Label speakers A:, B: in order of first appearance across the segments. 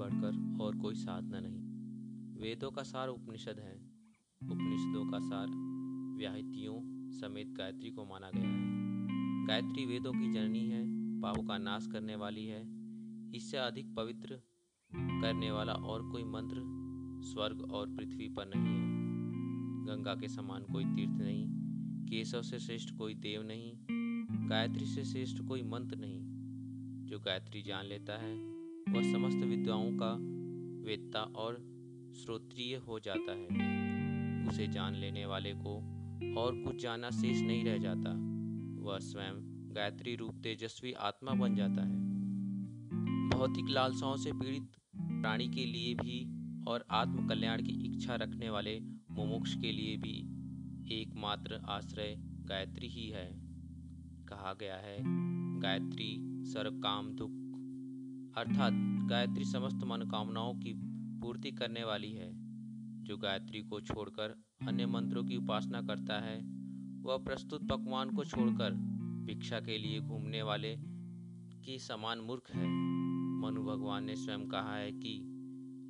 A: बढ़कर और कोई साधना नहीं। वेदों का सार उपनिषद है। उपनिषदों का सार व्याहतियों समेत गायत्री को माना गया है। गायत्री वेदों की जननी है, पापों का नाश करने वाली है। इससे अधिक पवित्र करने वाला और कोई मंत्र स्वर्ग और पृथ्वी पर नहीं है। गंगा के समान कोई तीर्थ नहीं, केशव से श्रेष्ठ कोई देव नहीं, गायत्री से श्रेष्ठ कोई मंत्र नहीं। जो गायत्री जान लेता है वह समस्त विद्वाओं का वेदता और श्रोत्रिय हो जाता है। उसे जान लेने वाले को और कुछ जाना शेष नहीं रह जाता। वह स्वयं गायत्री रूप तेजस्वी आत्मा बन जाता है। भौतिक लालसाओं से पीड़ित प्राणी के लिए भी और आत्म कल्याण की इच्छा रखने वाले मुमुक्ष के लिए भी एकमात्र आश्रय गायत्री ही है। कहा गया है, गायत्री सर्व काम दुख अर्थात गायत्री समस्त मनोकामनाओं की पूर्ति करने वाली है। जो गायत्री को छोड़कर अन्य मंत्रों की उपासना करता है, वह प्रस्तुत पकवान को छोड़कर भिक्षा के लिए घूमने वाले की समान मूर्ख है। मनु भगवान ने स्वयं कहा है कि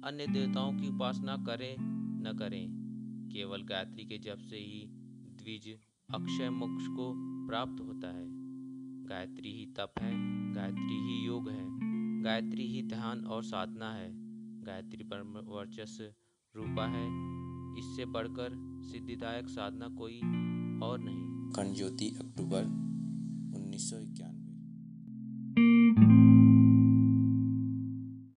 A: अन्य देवताओं की उपासना करें, न करें। केवल गायत्री के जप से ही द्विज अक्षय मोक्ष को प्राप्त होता है। गायत्री ही तप है, गायत्री ही योग है। गायत्री ही ध्यान और साधना है। गायत्री परम वर्चस्व रूपा है। इससे बढ़कर सिद्धिदायक साधना कोई और नहीं।
B: खंड ज्योति अक्टूबर उन्नीस